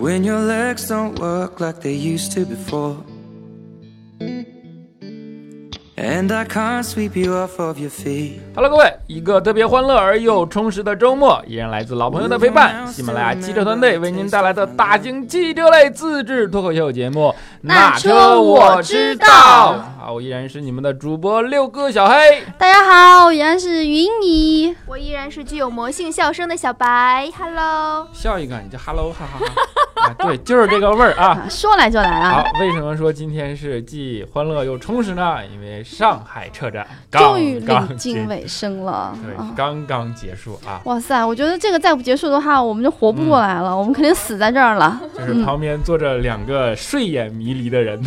when your legs don't work like they used to before. And I can't sweep you off of your feet. Hello，各位，一个特别欢乐而又充实的周末，依然来自老朋友的陪伴。喜马拉雅汽车团队为您带来的大型汽车类自制脱口秀节目《那车我知道》。好，我依然是你们的主播六哥小黑。大家好，我依然是云姨，我依然是具有魔性笑声的小白。Hello，笑一个，你就 Hello，哈哈哈。啊，对，就是这个味儿啊，说来就来啊。好，为什么说今天是既欢乐又充实呢？因为上海车展终于临近尾声了，对，刚刚结束啊！哇塞，我觉得这个再不结束的话，我们就活不过来了，我们肯定死在这儿了。就是旁边坐着两个睡眼迷离的人。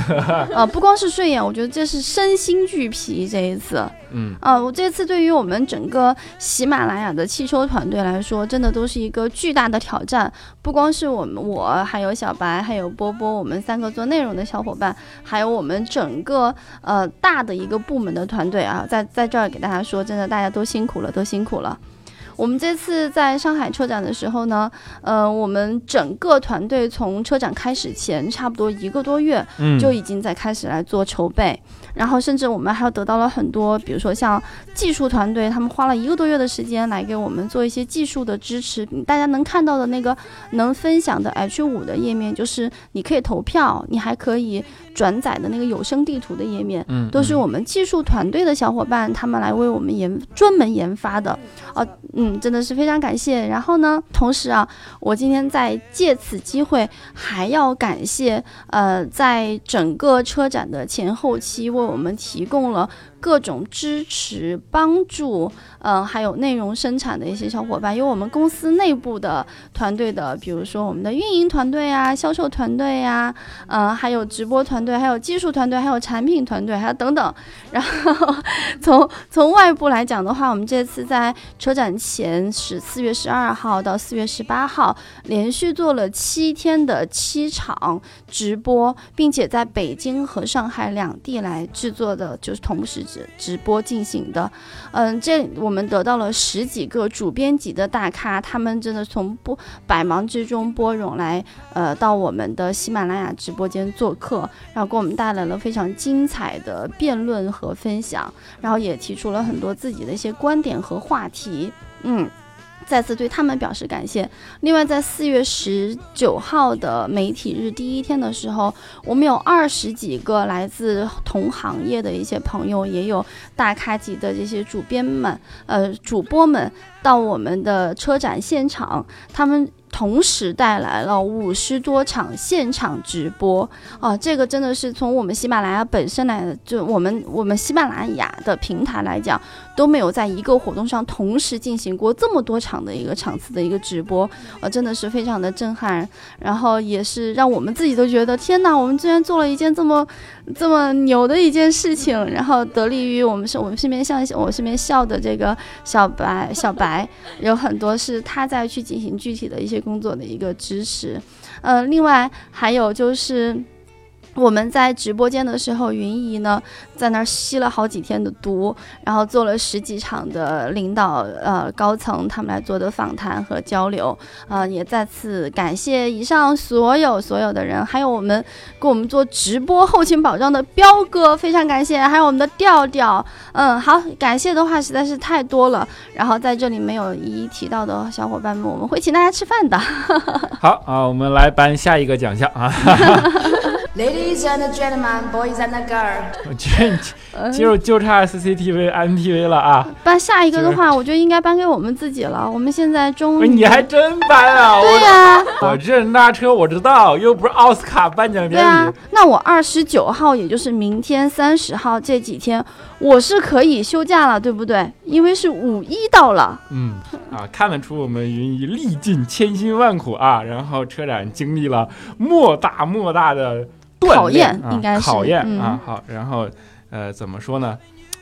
呃，不光是睡眼，我觉得这是身心俱疲。这一次，嗯，啊，我这次对于我们整个喜马拉雅的汽车团队来说，真的都是一个巨大的挑战。不光是我们，我还有小白，还有波波，我们三个做内容的小伙伴，还有我们整个呃大的一个部门。的团队啊，在在这儿给大家说，真的大家都辛苦了，都辛苦了。我们这次在上海车展的时候呢，呃，我们整个团队从车展开始前差不多一个多月，就已经在开始来做筹备。然后甚至我们还得到了很多，比如说像技术团队，他们花了一个多月的时间来给我们做一些技术的支持。大家能看到的那个能分享的 H 五的页面，就是你可以投票，你还可以转载的那个有声地图的页面，都是我们技术团队的小伙伴他们来为我们研专门研发的。哦，嗯，真的是非常感谢。然后呢，同时啊，我今天在借此机会还要感谢，呃，在整个车展的前后期为我们提供了。各种支持、帮助，嗯，还有内容生产的一些小伙伴，有我们公司内部的团队的，比如说我们的运营团队啊、销售团队呀，嗯，还有直播团队，还有技术团队，还有产品团队，还有等等。然后 从从外部来讲的话，我们这次在车展前是四月十二号到四月十八号，连续做了七天的七场直播，并且在北京和上海两地来制作的，就是同时。直直播进行的，嗯，这我们得到了十几个主编级的大咖，他们真的从不百忙之中拨冗来，呃，到我们的喜马拉雅直播间做客，然后给我们带来了非常精彩的辩论和分享，然后也提出了很多自己的一些观点和话题，嗯。再次对他们表示感谢。另外，在四月十九号的媒体日第一天的时候，我们有二十几个来自同行业的一些朋友，也有大咖级的这些主编们、呃主播们到我们的车展现场，他们。同时带来了五十多场现场直播啊，这个真的是从我们喜马拉雅本身来的，就我们我们喜马拉雅的平台来讲，都没有在一个活动上同时进行过这么多场的一个场次的一个直播，呃，真的是非常的震撼，然后也是让我们自己都觉得天哪，我们居然做了一件这么这么牛的一件事情，然后得力于我们是我们身边像我身边笑的这个小白小白，有很多是他在去进行具体的一些。工作的一个支持，呃，另外还有就是。我们在直播间的时候，云姨呢在那儿吸了好几天的毒，然后做了十几场的领导呃高层他们来做的访谈和交流，呃，也再次感谢以上所有所有的人，还有我们给我们做直播后勤保障的彪哥，非常感谢，还有我们的调调，嗯，好，感谢的话实在是太多了，然后在这里没有一一提到的小伙伴们，我们会请大家吃饭的。好啊，我们来颁下一个奖项啊。Ladies and gentlemen, boys and girls，我觉得就就差 CCTV、MTV 了啊！颁下一个的话，我觉得应该颁给我们自己了。我们现在终于，你还真颁啊？对呀，我这那车我知道，又不是奥斯卡颁奖典礼。那我二十九号，也就是明天三十号这几天，我是可以休假了，对不对？因为是五一到了。嗯啊，看得出我们云姨历尽千辛万苦啊，然后车展经历了莫大莫大的。考验应该是考验啊，好，然后，呃，怎么说呢？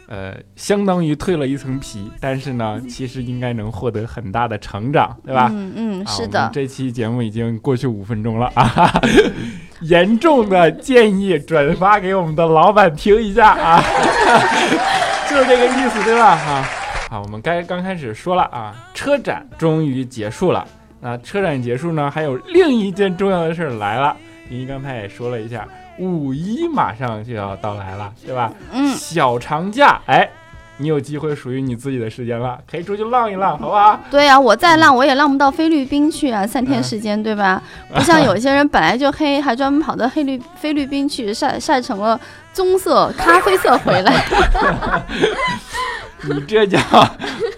呃，相当于蜕了一层皮，但是呢，其实应该能获得很大的成长，对吧？嗯嗯，是的。这期节目已经过去五分钟了啊，严重的建议转发给我们的老板听一下啊，就是这个意思，对吧？啊，好，我们该刚开始说了啊，车展终于结束了。那车展结束呢，还有另一件重要的事儿来了。您刚才也说了一下，五一马上就要到来了，对吧？嗯，小长假，哎，你有机会属于你自己的时间了，可以出去浪一浪，好不好？对呀、我再浪我也浪不到菲律宾去啊，三天嗯时间，对吧？不像有些人本来就黑，还专门跑到黑律菲律宾去晒晒成了棕色、咖啡色回来。你这叫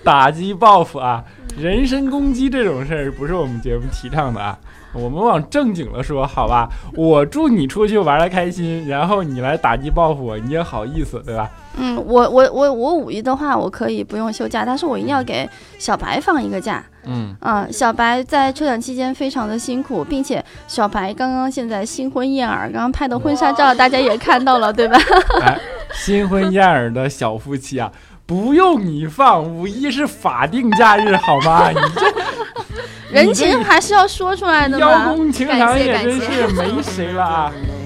打击报复啊！人身攻击这种事儿不是我们节目提倡的啊。我们往正经了说，好吧？我祝你出去玩的开心，然后你来打击报复我，你也好意思，对吧？嗯，我我我我五一的话，我可以不用休假，但是我一定要给小白放一个假。嗯，啊、小白在车展期间非常的辛苦，并且小白刚刚现在新婚燕尔，刚刚拍的婚纱照大家也看到了，对吧？哎，新婚燕尔的小夫妻啊，不用你放，五一是法定假日，好吗？你这人情还是要说出来的邀嘛。功情长也真是没谁了啊！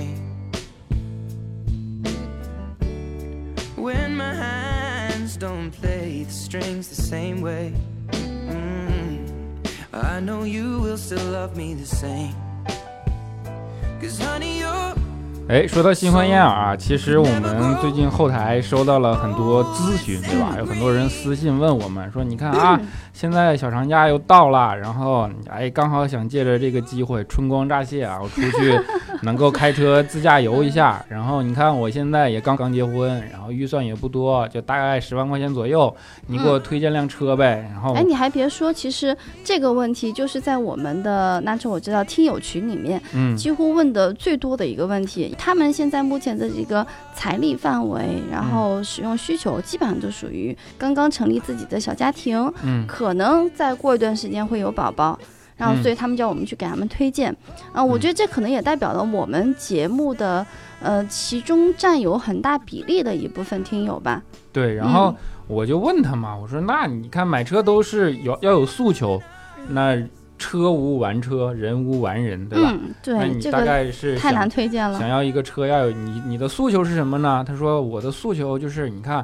Mm, 哎，说到新婚燕尔啊，其实我们最近后台收到了很多咨询，对吧？有很多人私信问我们说，你看啊，现在小长假又到了，然后哎，刚好想借着这个机会春光乍泄啊，我出去能够开车自驾游一下。然后你看我现在也刚刚结婚，然后预算也不多，就大概十万块钱左右，你给我推荐辆车呗。然后哎，你还别说，其实这个问题就是在我们的那这我知道听友群里面嗯几乎问的最多的一个问题。他们现在目前的这个财力范围，然后使用需求，基本上都属于刚刚成立自己的小家庭，嗯。可能再过一段时间会有宝宝。然后，嗯。所以他们叫我们去给他们推荐，啊、我觉得这可能也代表了我们节目的，呃，其中占有很大比例的一部分听友吧。对，然后嗯。我就问他嘛，我说那你看买车都是有要有诉求，那车无完车，人无完人，对吧？嗯，那对，你大概是想太难推荐了想。要一个车，要有你你的诉求是什么呢？他说我的诉求就是，你看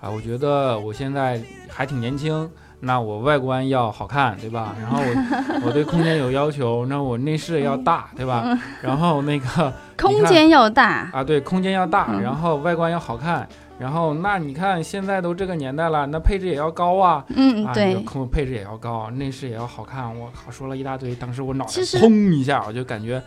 啊，我觉得我现在还挺年轻，那我外观要好看，对吧？然后我我对空间有要求，那我内饰要大，对吧？然后那个 空间要大，啊，对，空间要大，嗯然后外观要好看。然后，那你看现在都这个年代了，那配置也要高啊，嗯，啊，你对配置也要高，内饰也要好看。我靠，说了一大堆，当时我脑袋其实砰一下，我就感觉，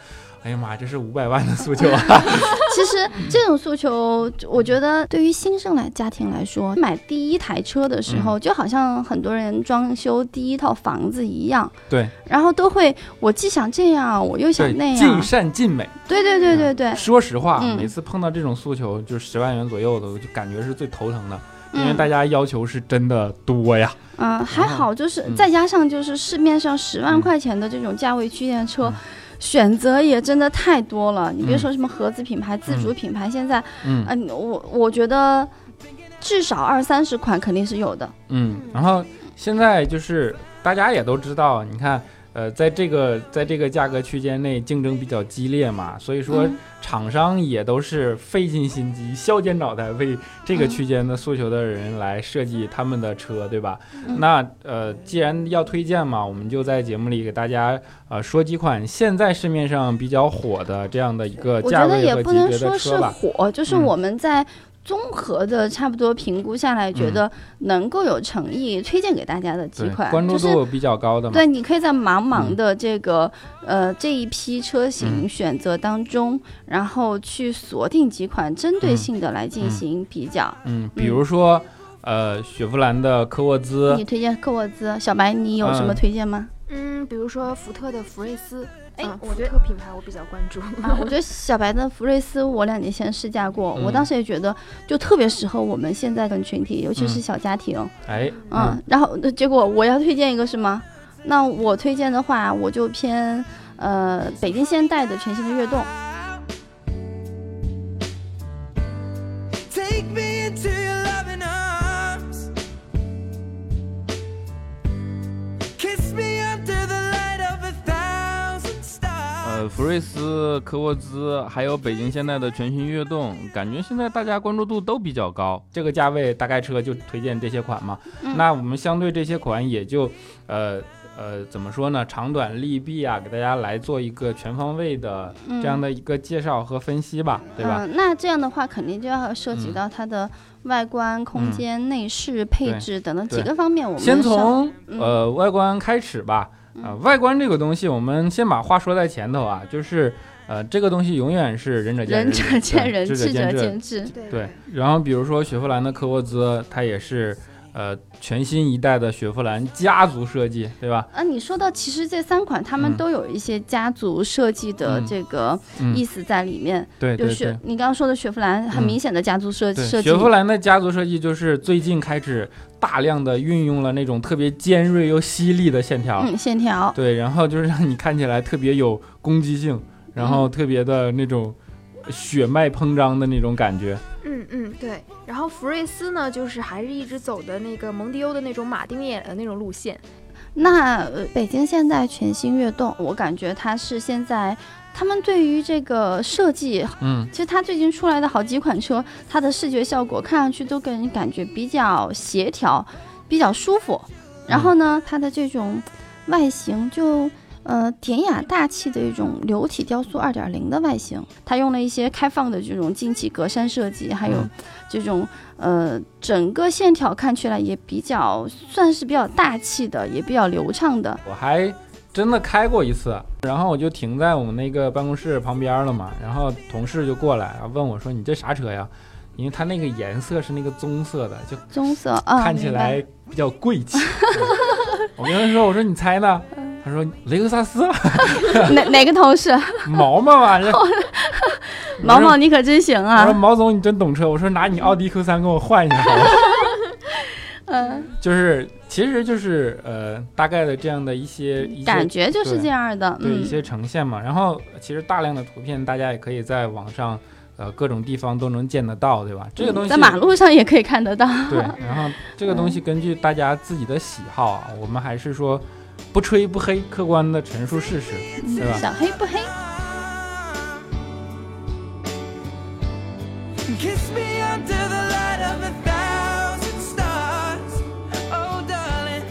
哎呀妈，这是五百万的诉求啊！其实这种诉求，我觉得对于新生来家庭来说，买第一台车的时候，就好像很多人装修第一套房子一样，对。然后都会，我既想这样，我又想那样。尽，善尽美。对对对对对，说实话，嗯。每次碰到这种诉求，就是十万元左右的，我就感觉是最头疼的，因为嗯大家要求是真的多呀。嗯，还好，就是嗯再加上就是市面上十万嗯块钱的这种价位区间车嗯。选择也真的太多了，你别嗯说什么合资品牌、自主品牌，现在，嗯嗯、我我觉得至少二三十款肯定是有的。嗯，然后现在就是大家也都知道，你看。呃，在这个在这个价格区间内竞争比较激烈嘛，所以说嗯厂商也都是费尽心机、削尖脑袋为这个嗯区间的诉求的人来设计他们的车，对吧？嗯那呃，既然要推荐嘛，我们就在节目里给大家呃说几款现在市面上比较火的这样的一个我觉得价位也不能和级别的说是车吧。火，就是嗯我们在综合的差不多评估下来，觉嗯。得能够有诚意推荐给大家的几，款，关注度比较高的嘛。对，你可以在茫茫嗯。的这个、呃这一批车型嗯。选择当中，然后去锁定几款针对嗯性的来进嗯。行比较。嗯，比如说呃，雪佛兰的科沃兹。你，推荐科沃兹，小白，你有什么嗯。推荐吗？嗯，比如说福特的福睿斯，哎嗯我觉得福特品牌我比较关注。啊，我觉得小白的福睿斯，我两年前试驾过，我嗯当时也觉得就特别适合我们现在的群体，尤其是嗯小家庭。哎，嗯，然后呃结果我要推荐一个是吗？那我推荐的话，我就偏呃北京现代的全新的悦动。福睿斯、科沃兹，还有北京现代的全新悦动，感觉现在大家关注度都比较高。这个价位大概车就推荐这些款嘛。嗯那我们相对这些款也就呃呃，怎么说呢？长短利弊啊，给大家来做一个全方位的嗯这样的一个介绍和分析吧，对吧？嗯，那这样的话，肯定就要涉及嗯到它的外观、空间、内饰、配置等等几个方面。我们先从嗯呃外观开始吧。啊、外观这个东西，我们先把话说在前头啊，就是呃，这个东西永远是仁者见仁者见仁，智智者见见智。对对，然后比如说雪佛兰的科沃兹，它也是呃全新一代的雪佛兰家族设计，对吧？啊，你说到其实这三款，他们嗯都有一些家族设计的嗯这个嗯意，思在里面。对对就是。你刚刚说的雪佛兰，很嗯明显的家族设对，设计。雪佛兰的家族设计就是最近开始大量的运用了那种特别尖锐又犀利的线条，嗯，线条。对，然后就是让你看起来特别有攻击性，然后特别的那种血脉膨胀的那种感觉。嗯嗯对。然后福瑞斯呢，就是还是一直走的那个蒙迪欧的那种马丁眼的那种路线。那、呃、北京现代全新悦动，我感觉它是现在他们对于这个设计，嗯，其实它最近出来的好几款车，它的视觉效果看上去都给人感觉比较协调，比较舒服。然后呢，它的这种外形就呃典雅大气的一种流体雕塑二点零的外形，它用了一些开放的这种进气格栅设计，还有嗯这种呃整个线条看起来也比较算是比较大气的，也比较流畅的。我还真的开过一次，然后我就停在我们那个办公室旁边了嘛，然后同事就过来啊问我说：“你这啥车呀？”因为它那个颜色是那个棕色的，就棕色啊，看起来比较贵气。我跟他说：“我说你猜呢？”他说：“雷克萨斯啊，哪哪个同事？毛毛啊。这”毛毛，你可真行啊我说啊！毛总你真懂车，我说拿你奥迪 Q 三跟我换一下？嗯，就是其实就是呃大概的这样的一些感觉就是这样的。嗯，对一些呈现嘛。然后其实大量的图片大家也可以在网上呃各种地方都能见得到，对吧？这个东西嗯在马路上也可以看得到。对，然后这个东西根据大家自己的喜好啊，我们还是说不吹不黑，客观的陈述事实，对吧？小黑不黑？Kiss me under the light of a thousand stars. Oh, darling,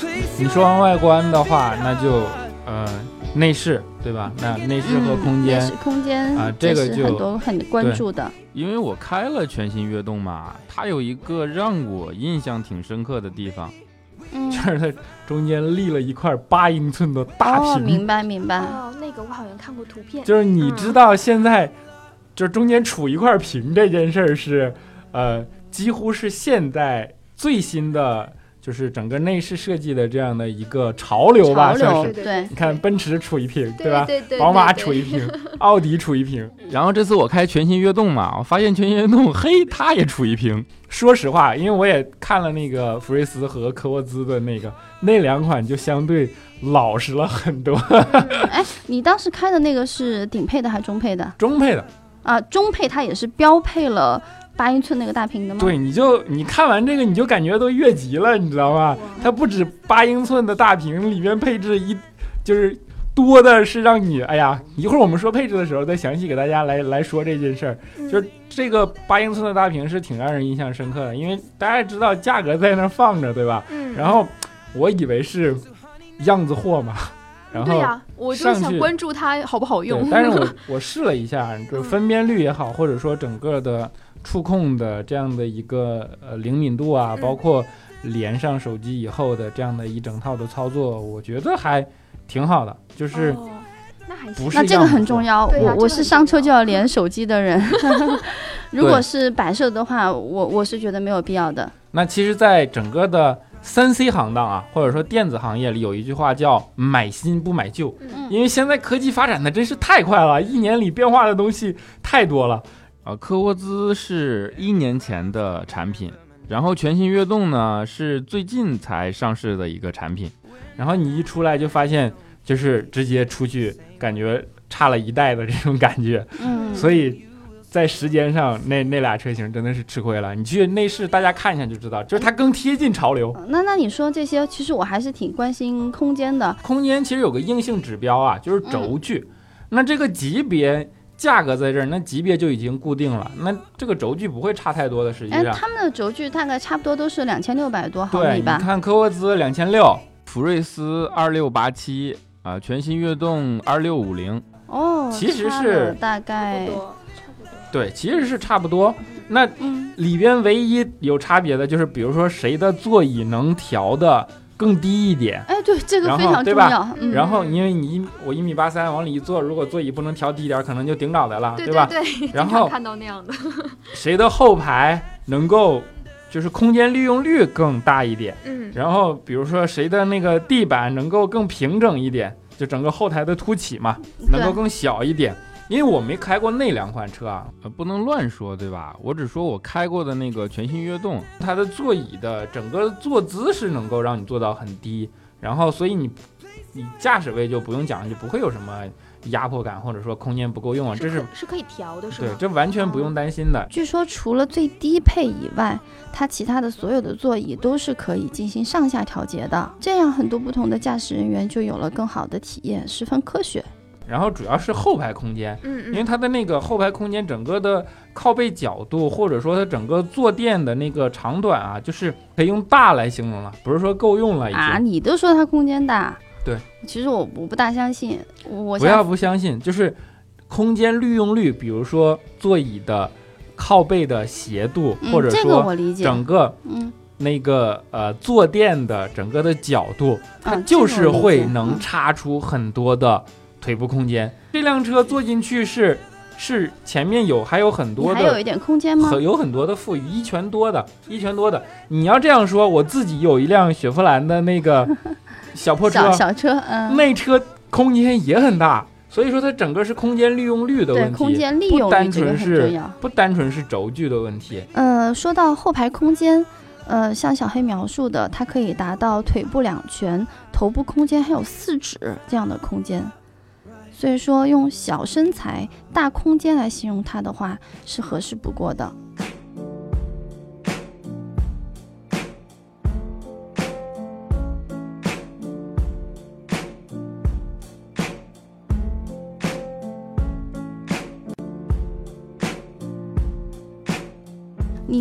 please. 你说完外观的话，那就呃内饰，对吧？那内饰和空间嗯内饰空间啊这个就很多很关注的。因为我开了全新悦动嘛，它有一个让我印象挺深刻的地方，嗯，就是它中间立了一块八英寸的大哦，屏，明白明白。哦，那个我好像看过图片。就是你知道现在就是中间杵一块屏这件事儿是，呃，几乎是现在最新的，就是整个内饰设计的这样的一个潮流吧，算是。对你看奔驰出一瓶，对吧？对对，宝马出一瓶，奥迪出一瓶。然后这次我开全新悦动嘛，我发现全新悦动，嘿，它也出一瓶，说实话，因为我也看了那个福睿斯和科沃兹的那个，那两款就相对老实了很多，哎，你当时开的那个是顶配的还是中配的？中配的。啊，中配它也是标配了八英寸那个大屏的吗？对，你就你看完这个，你就感觉都越级了，你知道吗？它不止八英寸的大屏，里面配置一就是多的是让你，哎呀，一会儿我们说配置的时候再详细给大家来来说这件事儿。嗯就是这个八英寸的大屏是挺让人印象深刻的，因为大家也知道价格在那儿放着，对吧？嗯，然后我以为是样子货嘛，然后对呀，我就想关注它好不好用。，但是我 我试了一下，就分辨率也好，或者说整个的触控的这样的一个呃灵敏度啊，嗯。包括连上手机以后的这样的一整套的操作，我觉得还挺好的，就是哦那还行。不是那这个很重要，我我是上车就要连手机的人。如果是摆设的话，我我是觉得没有必要的。那其实，在整个的三 C 行当啊，或者说电子行业里，有一句话叫“买新不买旧”，嗯。因为现在科技发展的真是太快了，一年里变化的东西太多了。啊，科沃兹是一年前的产品，然后全新悦动呢是最近才上市的一个产品。然后你一出来就发现，就是直接出去，感觉差了一代的这种感觉。嗯，所以在时间上，那那俩车型真的是吃亏了。你去内饰，大家看一下就知道，就是它更贴近潮流。那那你说这些，其实我还是挺关心空间的。空间其实有个硬性指标啊，就是轴距。那这个级别价格在这儿，那级别就已经固定了，那这个轴距不会差太多的。实际哎，他们的轴距大概差不多都是两千六百多毫，米吧？你看科沃兹两千六，福睿斯二六八七啊，全新悦动二六五零，哦，其实是大概差不多，差不多。对，其实是差不多。那嗯里边唯一有差别的就是，比如说谁的座椅能调的更低一点。哎，对，这个非常重要。嗯，然后，因为你一我一米八三往里一坐，如果座椅不能调低一点，可能就顶脑袋了，对吧？对，然后看到那样的。谁的后排能够就是空间利用率更大一点？嗯，然后比如说谁的那个地板能够更平整一点，就整个后台的凸起嘛，能够更小一点。因为我没开过那两款车啊，呃，不能乱说，对吧？我只说我开过的那个全新悦动，它的座椅的整个坐姿是能够让你坐到很低，然后所以你你驾驶位就不用讲，就不会有什么压迫感或者说空间不够用啊，这是可是可以调的，是吧？对这完全不用担心的。据说除了最低配以外，它其他的所有的座椅都是可以进行上下调节的，这样很多不同的驾驶人员就有了更好的体验，十分科学。然后主要是后排空间，嗯嗯，因为它的那个后排空间整个的靠背角度，或者说它整个坐垫的那个长短啊，就是可以用大来形容了，不是说够用了已经。啊，你都说它空间大，对，其实我我不大相信，我不要不相信，就是空间利用率，比如说座椅的靠背的斜度，嗯或者这个说整个嗯。那个呃坐垫的整个的角度，它嗯就是会能插出很多的腿部空间。这辆车坐进去是是前面有还有很多的。还有一点空间吗？很有很多的富裕，一拳多的，一拳多的。你要这样说，我自己有一辆雪佛兰的那个 小破车小，小车，嗯，那车空间也很大，所以说它整个是空间利用率的，问题，空间利不单用率这个纯是。不单纯是轴距的问题。呃，说到后排空间，呃，像小黑描述的，它可以达到腿部两拳、头部空间还有四指这样的空间。所以说，用小身材、大空间来形容它的话，是合适不过的。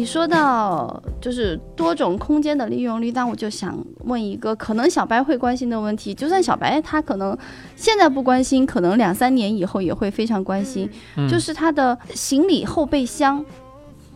你说到就是多种空间的利用率，那我就想问一个可能小白会关心的问题，就算小白他可能现在不关心，可能两三年以后也会非常关心，嗯就是他的行李后备箱，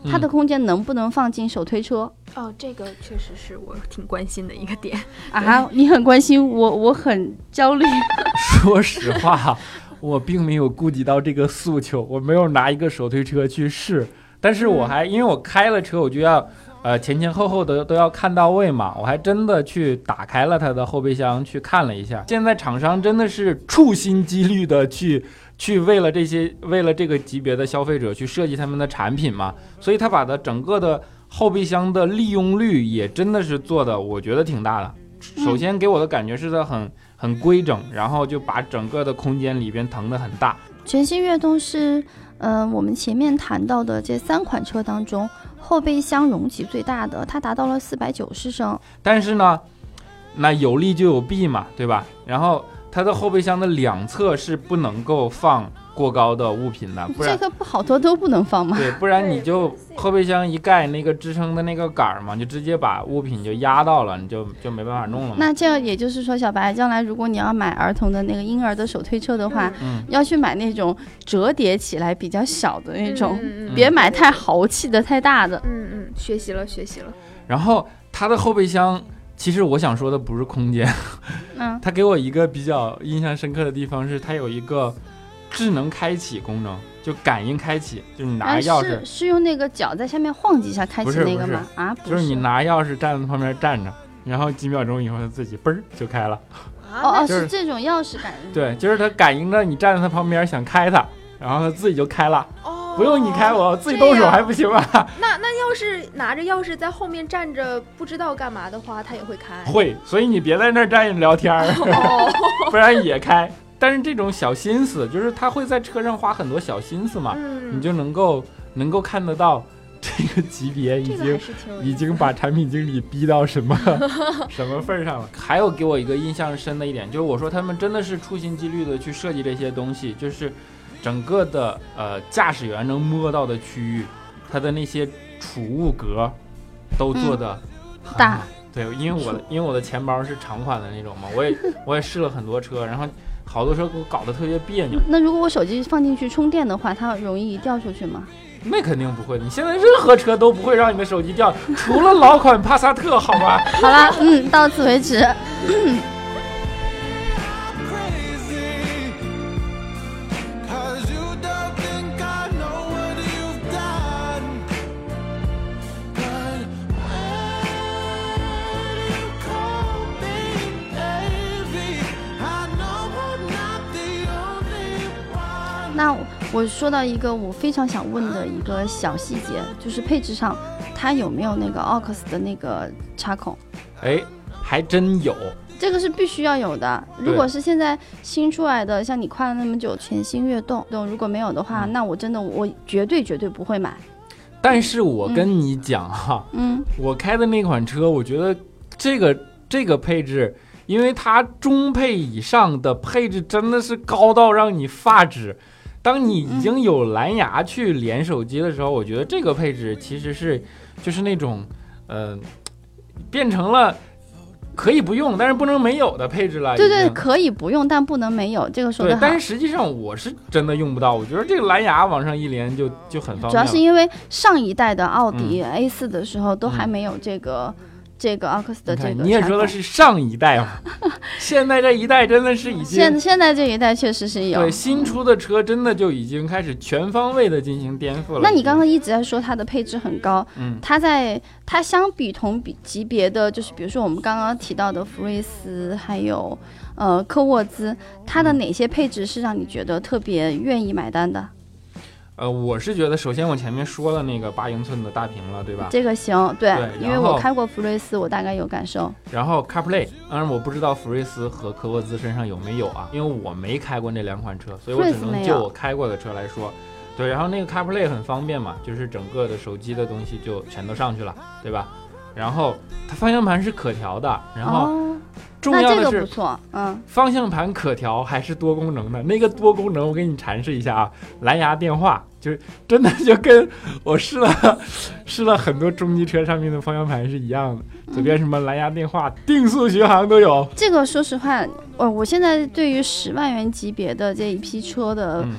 它的嗯空间能不能放进手推车、哦，这个确实是我挺关心的一个点。啊？你很关心我，我很焦虑。说实话，我并没有顾及到这个诉求，我没有拿一个手推车去试，但是我还、因为我开了车，我就要呃前前后后的都要看到位嘛，我还真的去打开了它的后备箱去看了一下。现在厂商真的是处心积虑的去去为了这些为了这个级别的消费者去设计他们的产品嘛，所以他把它整个的后备箱的利用率也真的是做的，我觉得挺大的。首先给我的感觉是它很很规整，然后就把整个的空间里边腾得很大。全新悦动是，嗯、我们前面谈到的这三款车当中，后备箱容积最大的，它达到了四百九十升。但是呢，那有利就有弊嘛，对吧？然后它的后备箱的两侧是不能够放过高的物品的，不然这个不好多都不能放吗？对，不然你就后备箱一盖那个支撑的那个杆儿嘛，就直接把物品就压到了，你就就没办法弄了。那这样也就是说，小白将来如果你要买儿童的那个婴儿的手推车的话，嗯，要去买那种折叠起来比较小的那种，别买太豪气的、太大的。嗯嗯，学习了学习了。然后它的后备箱，其实我想说的不是空间，嗯，它给我一个比较印象深刻的地方是，它有一个智能开启功能，就感应开启，就是你拿钥匙是，是用那个脚在下面晃几下开启那个吗？啊，不就是你拿钥匙站在旁边站着，然后几秒钟以后它自己嘣儿就开了。哦哦，就是是这种钥匙感应。对，就是它感应着你站在它旁边想开它，然后它自己就开了，哦，不用你开，我自己动手还不行吗？那那要是拿着钥匙在后面站着不知道干嘛的话，它也会开。会，所以你别在那儿站着聊天儿，哦，不然也开。但是这种小心思，就是他会在车上花很多小心思嘛，嗯，你就能够能够看得到这个级别已经已经把产品经理逼到什么 什么份儿上了。还有给我一个印象深的一点，就是我说他们真的是处心积虑的去设计这些东西，就是整个的呃驾驶员能摸到的区域，它的那些储物格都做的很大，对，因为我的因为我的钱包是长款的那种嘛，我也我也试了很多车，然后好多车给我搞得特别别扭。那如果我手机放进去充电的话，它容易掉出去吗？那肯定不会，你现在任何车都不会让你的手机掉，除了老款帕萨特，好吧？好啦，嗯，到此为止。我说到一个我非常想问的一个小细节，就是配置上它有没有那个 AUX 的那个插孔？哎，还真有。这个是必须要有的。如果是现在新出来的，像你夸了那么久全新悦动，动如果没有的话，嗯那我真的我绝对绝对不会买。但是我跟你讲哈，嗯，我开的那款车，我觉得这个这个配置，因为它中配以上的配置真的是高到让你发指。当你已经有蓝牙去连手机的时候，我觉得这个配置其实是就是那种，呃，变成了可以不用，但是不能没有的配置了。对对，可以不用，但不能没有，这个说的，对但。是实际上我是真的用不到，我觉得这个蓝牙往上一连就就很方便。主要是因为上一代的奥迪 A 四的时候都还嗯没有这个、这个奥克斯的这个。你也说的。是上一代嘛，现在这一代真的是已经现现在这一代确实是有。对新出的车真的就已经开始全方位的进行颠覆了。那你刚刚一直在说它的配置很高，嗯它在它相比同比级别的，就是比如说我们刚刚提到的福睿斯，还有呃科沃兹，它的哪些配置是让你觉得特别愿意买单的？呃，我是觉得首先我前面说了那个八英寸的大屏了，对吧？这个行，对，对因为我开过福睿斯，我大概有感受。然后 CarPlay，当然我不知道福睿斯和科沃兹身上有没有啊，因为我没开过那两款车，所以我只能就我开过的车来说。对，然后那个 CarPlay 很方便嘛，就是整个的手机的东西就全都上去了，对吧？然后它方向盘是可调的，然后哦，重要的是那这个不错，嗯，方向盘可调还是多功能的。那个多功能我给你阐释一下啊，蓝牙电话就是真的就跟我试了 试了很多中级车上面的方向盘是一样的，左边什么蓝牙电话、定速巡航都有。这个说实话，呃，我现在对于十万元级别的这一批车的，嗯，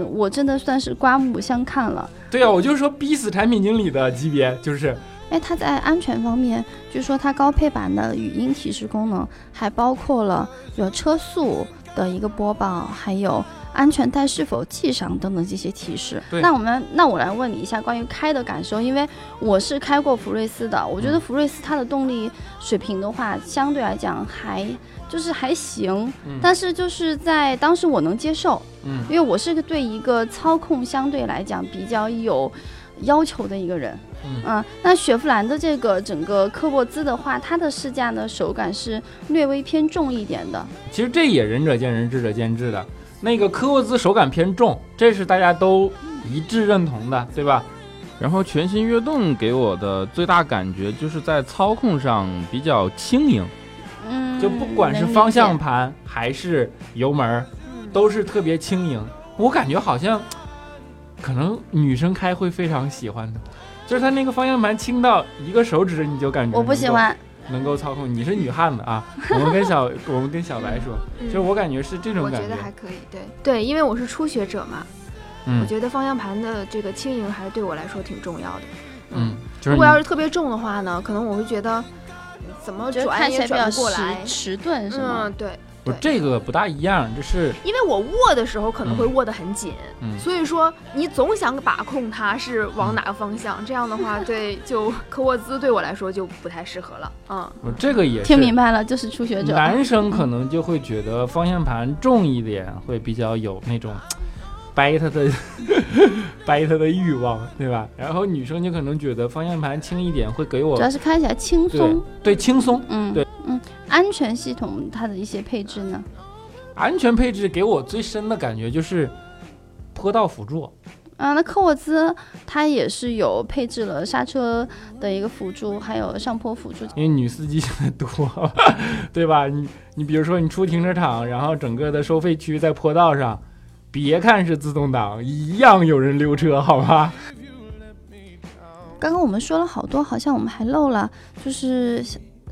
嗯、我真的算是刮目相看了。对啊，我就说逼死产品经理的级别，就是哎，它在安全方面，据说它高配版的语音提示功能还包括了有车速的一个播报，还有安全带是否系上等等这些提示。对那我们那我来问你一下关于开的感受，因为我是开过福睿斯的，我觉得嗯福睿斯它的动力水平的话，相对来讲还就是还行，嗯但是就是在当时我能接受，嗯因为我是个对一个操控相对来讲比较有要求的一个人。嗯那雪佛兰的这个整个科沃兹的话，它的试驾呢手感是略微偏重一点的。其实这也仁者见仁，智者见智的。那个科沃兹手感偏重，这是大家都一致认同的，对吧？然后全新悦动给我的最大感觉就是在操控上比较轻盈，嗯，就不管是方向盘还是油门都是特别轻盈。我感觉好像，可能女生开会非常喜欢的，就是它那个方向盘轻到一个手指你就感觉我不喜欢。能够操控。你是女汉子啊，我们跟小我们跟小白说，嗯就是我感觉是这种我感觉觉得还可以，对对，因为我是初学者嘛，我嗯觉得方向盘的这个轻盈还是对我来说挺重要的。嗯，就是如果要是特别重的话呢，可能我会觉得怎么转也转不过来迟。迟钝是吗？嗯，对，不是这个不大一样，这是因为我握的时候可能会嗯握得很紧，嗯所以说你总想把控它是往哪个方向，这样的话，对，就 科沃兹对我来说就不太适合了。嗯，我这个也是听明白了，就是初学者。男生可能就会觉得方向盘重一点会比较有那种掰它的 掰它的欲望，对吧？然后女生就可能觉得方向盘轻一点会给我主要是看起来轻对松。对轻松。嗯，对，嗯，安全系统它的一些配置呢？安全配置给我最深的感觉就是坡道辅助，啊，那科沃兹它也是有配置了刹车的一个辅助，还有上坡辅助。因为女司机现在多，对吧？你你比如说你出停车场，然后整个的收费区在坡道上，别看是自动挡，一样有人溜车，好吗？刚刚我们说了好多，好像我们还漏了，就是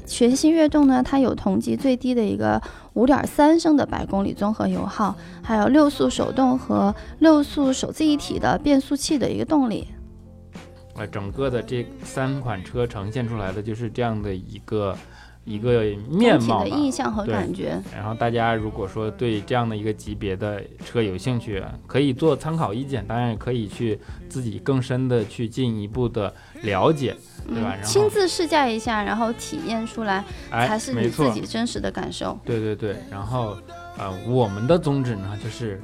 全新悦动呢，它有同级最低的一个五点三升的百公里综合油耗，还有六速手动和六速手自一体的变速器的一个动力。呃，整个的这三款车呈现出来的就是这样的一个一个面貌吧。印象和对感觉。然后大家如果说对这样的一个级别的车有兴趣，可以做参考意见，当然也可以去自己更深的去进一步的了解，对吧？嗯，然后亲自试驾一下，然后体验出来，哎才是，你自，己真实的感受。对对对。然后呃，我们的宗旨呢，就是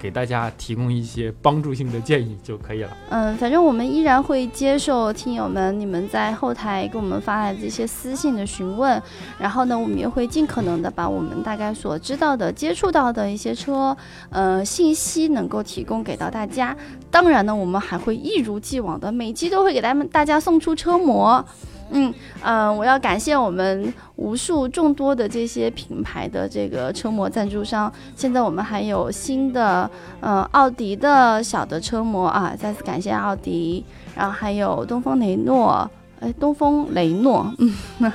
给大家提供一些帮助性的建议就可以了。嗯，反正我们依然会接受听友们你们在后台给我们发来的这些私信的询问，然后呢，我们也会尽可能的把我们大概所知道的、接触到的一些车，呃，信息能够提供给到大家。当然呢，我们还会一如既往的每期都会给他们大家送出车模。嗯呃，我要感谢我们无数众多的这些品牌的这个车模赞助商。现在我们还有新的呃奥迪的小的车模啊，再次感谢奥迪，然后还有东风雷诺，哎，东风雷诺，嗯，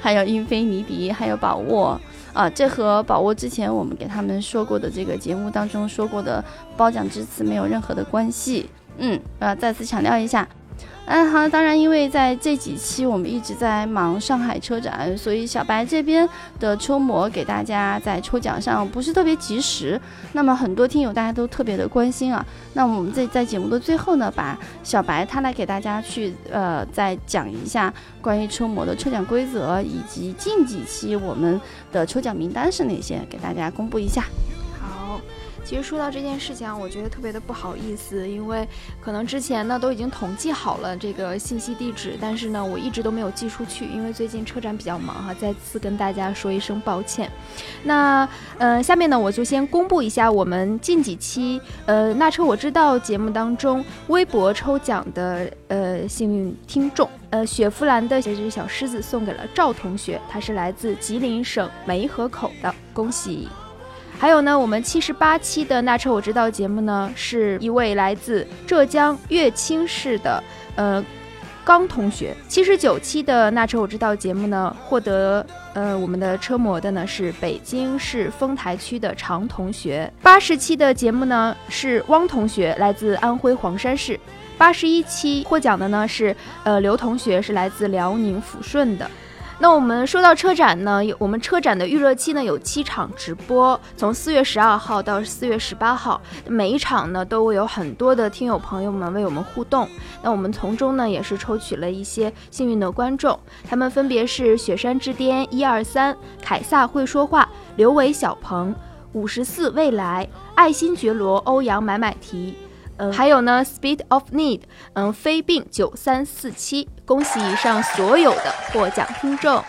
还有英菲尼迪，还有宝沃。啊，这和宝沃之前我们给他们说过的这个节目当中说过的褒奖之词没有任何的关系。嗯，呃，再次强调一下。嗯，好，当然，因为在这几期我们一直在忙上海车展，所以小白这边的车模给大家在抽奖上不是特别及时。那么很多听友大家都特别的关心啊。那我们在在节目的最后呢，把小白他来给大家去呃再讲一下关于车模的抽奖规则，以及近几期我们的抽奖名单是哪些，给大家公布一下。其实说到这件事情啊，我觉得特别的不好意思，因为可能之前呢都已经统计好了这个信息地址，但是呢我一直都没有寄出去，因为最近车展比较忙哈，再次跟大家说一声抱歉。那呃，下面呢我就先公布一下我们近几期呃那车我知道节目当中微博抽奖的呃幸运听众。呃，雪佛兰的这只小狮子送给了赵同学，他是来自吉林省梅河口的，恭喜！还有呢，我们七十八期的那车我知道节目呢，是一位来自浙江乐清市的呃刚同学。七十九期的那车我知道节目呢，获得呃我们的车模的呢是北京市丰台区的常同学。八十期的节目呢是汪同学，来自安徽黄山市。八十一期获奖的呢是呃刘同学，是来自辽宁抚顺的。那我们说到车展呢，有我们车展的预热期呢有七场直播，从四月十二号到四月十八号，每一场呢都会有很多的听友朋友们为我们互动。那我们从中呢也是抽取了一些幸运的观众，他们分别是雪山之巅一二三、凯撒会说话、刘伟小鹏、五十四未来、爱新觉罗、欧阳买买提。嗯，还有呢，Speed of Need，嗯，飞病九三四七，恭喜以上所有的获奖听众。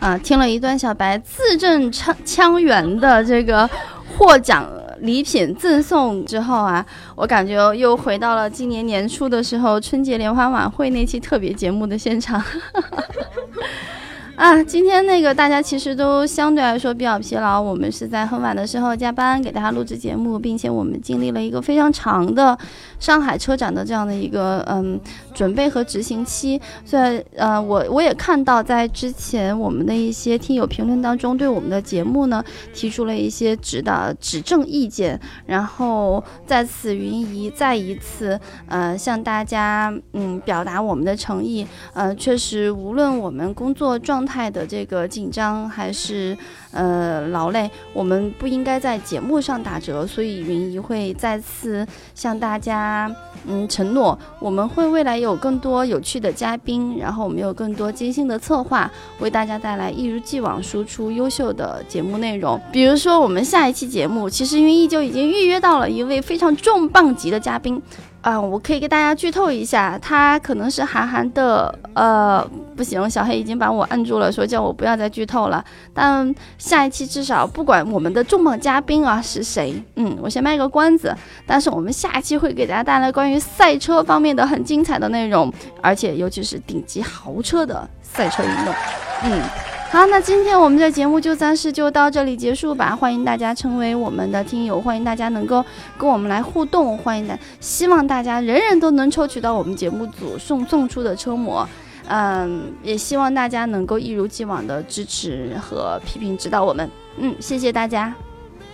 啊，听了一段小白字正腔腔圆的这个获奖礼品赠送之后啊，我感觉又回到了今年年初的时候春节联欢晚会那期特别节目的现场。啊，今天那个大家其实都相对来说比较疲劳，我们是在很晚的时候加班给大家录制节目，并且我们经历了一个非常长的上海车展的这样的一个嗯准备和执行期。虽然呃我我也看到在之前我们的一些听友评论当中，对我们的节目呢提出了一些指导指正意见，然后在此云姨再一次呃向大家嗯表达我们的诚意。呃，确实无论我们工作状态的这个紧张还是呃劳累，我们不应该在节目上打折，所以云姨会再次向大家嗯承诺，我们会未来有更多有趣的嘉宾，然后我们有更多精心的策划，为大家带来一如既往输出优秀的节目内容。比如说，我们下一期节目，其实云姨就已经预约到了一位非常重磅级的嘉宾。啊、我可以给大家剧透一下，他可能是韩寒的，呃，不行，小黑已经把我按住了，说叫我不要再剧透了。但下一期至少不管我们的重磅嘉宾啊是谁，嗯，我先卖个关子。但是我们下一期会给大家带来关于赛车方面的很精彩的内容，而且尤其是顶级豪车的赛车运动，嗯。好，那今天我们的节目就暂时就到这里结束吧。欢迎大家成为我们的听友，欢迎大家能够跟我们来互动，欢迎大，希望大家人人都能抽取到我们节目组送送出的车模。嗯，也希望大家能够一如既往的支持和批评指导我们。嗯，谢谢大家。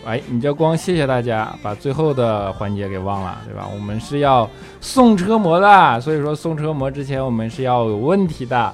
哎，你就光谢谢大家，把最后的环节给忘了，对吧？我们是要送车模的，所以说送车模之前我们是要有问题的。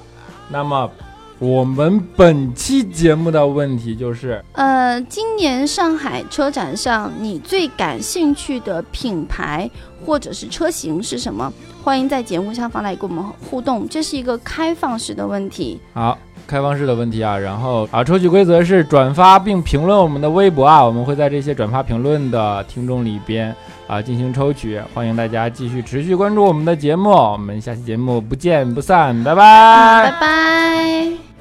那么我们本期节目的问题就是，呃，今年上海车展上，你最感兴趣的品牌或者是车型是什么？欢迎在节目下方来跟我们互动，这是一个开放式的问题。好，开放式的问题啊，然后啊，抽取规则是转发并评论我们的微博啊，我们会在这些转发评论的听众里边啊进行抽取，欢迎大家继续持续关注我们的节目，我们下期节目不见不散，拜拜拜拜。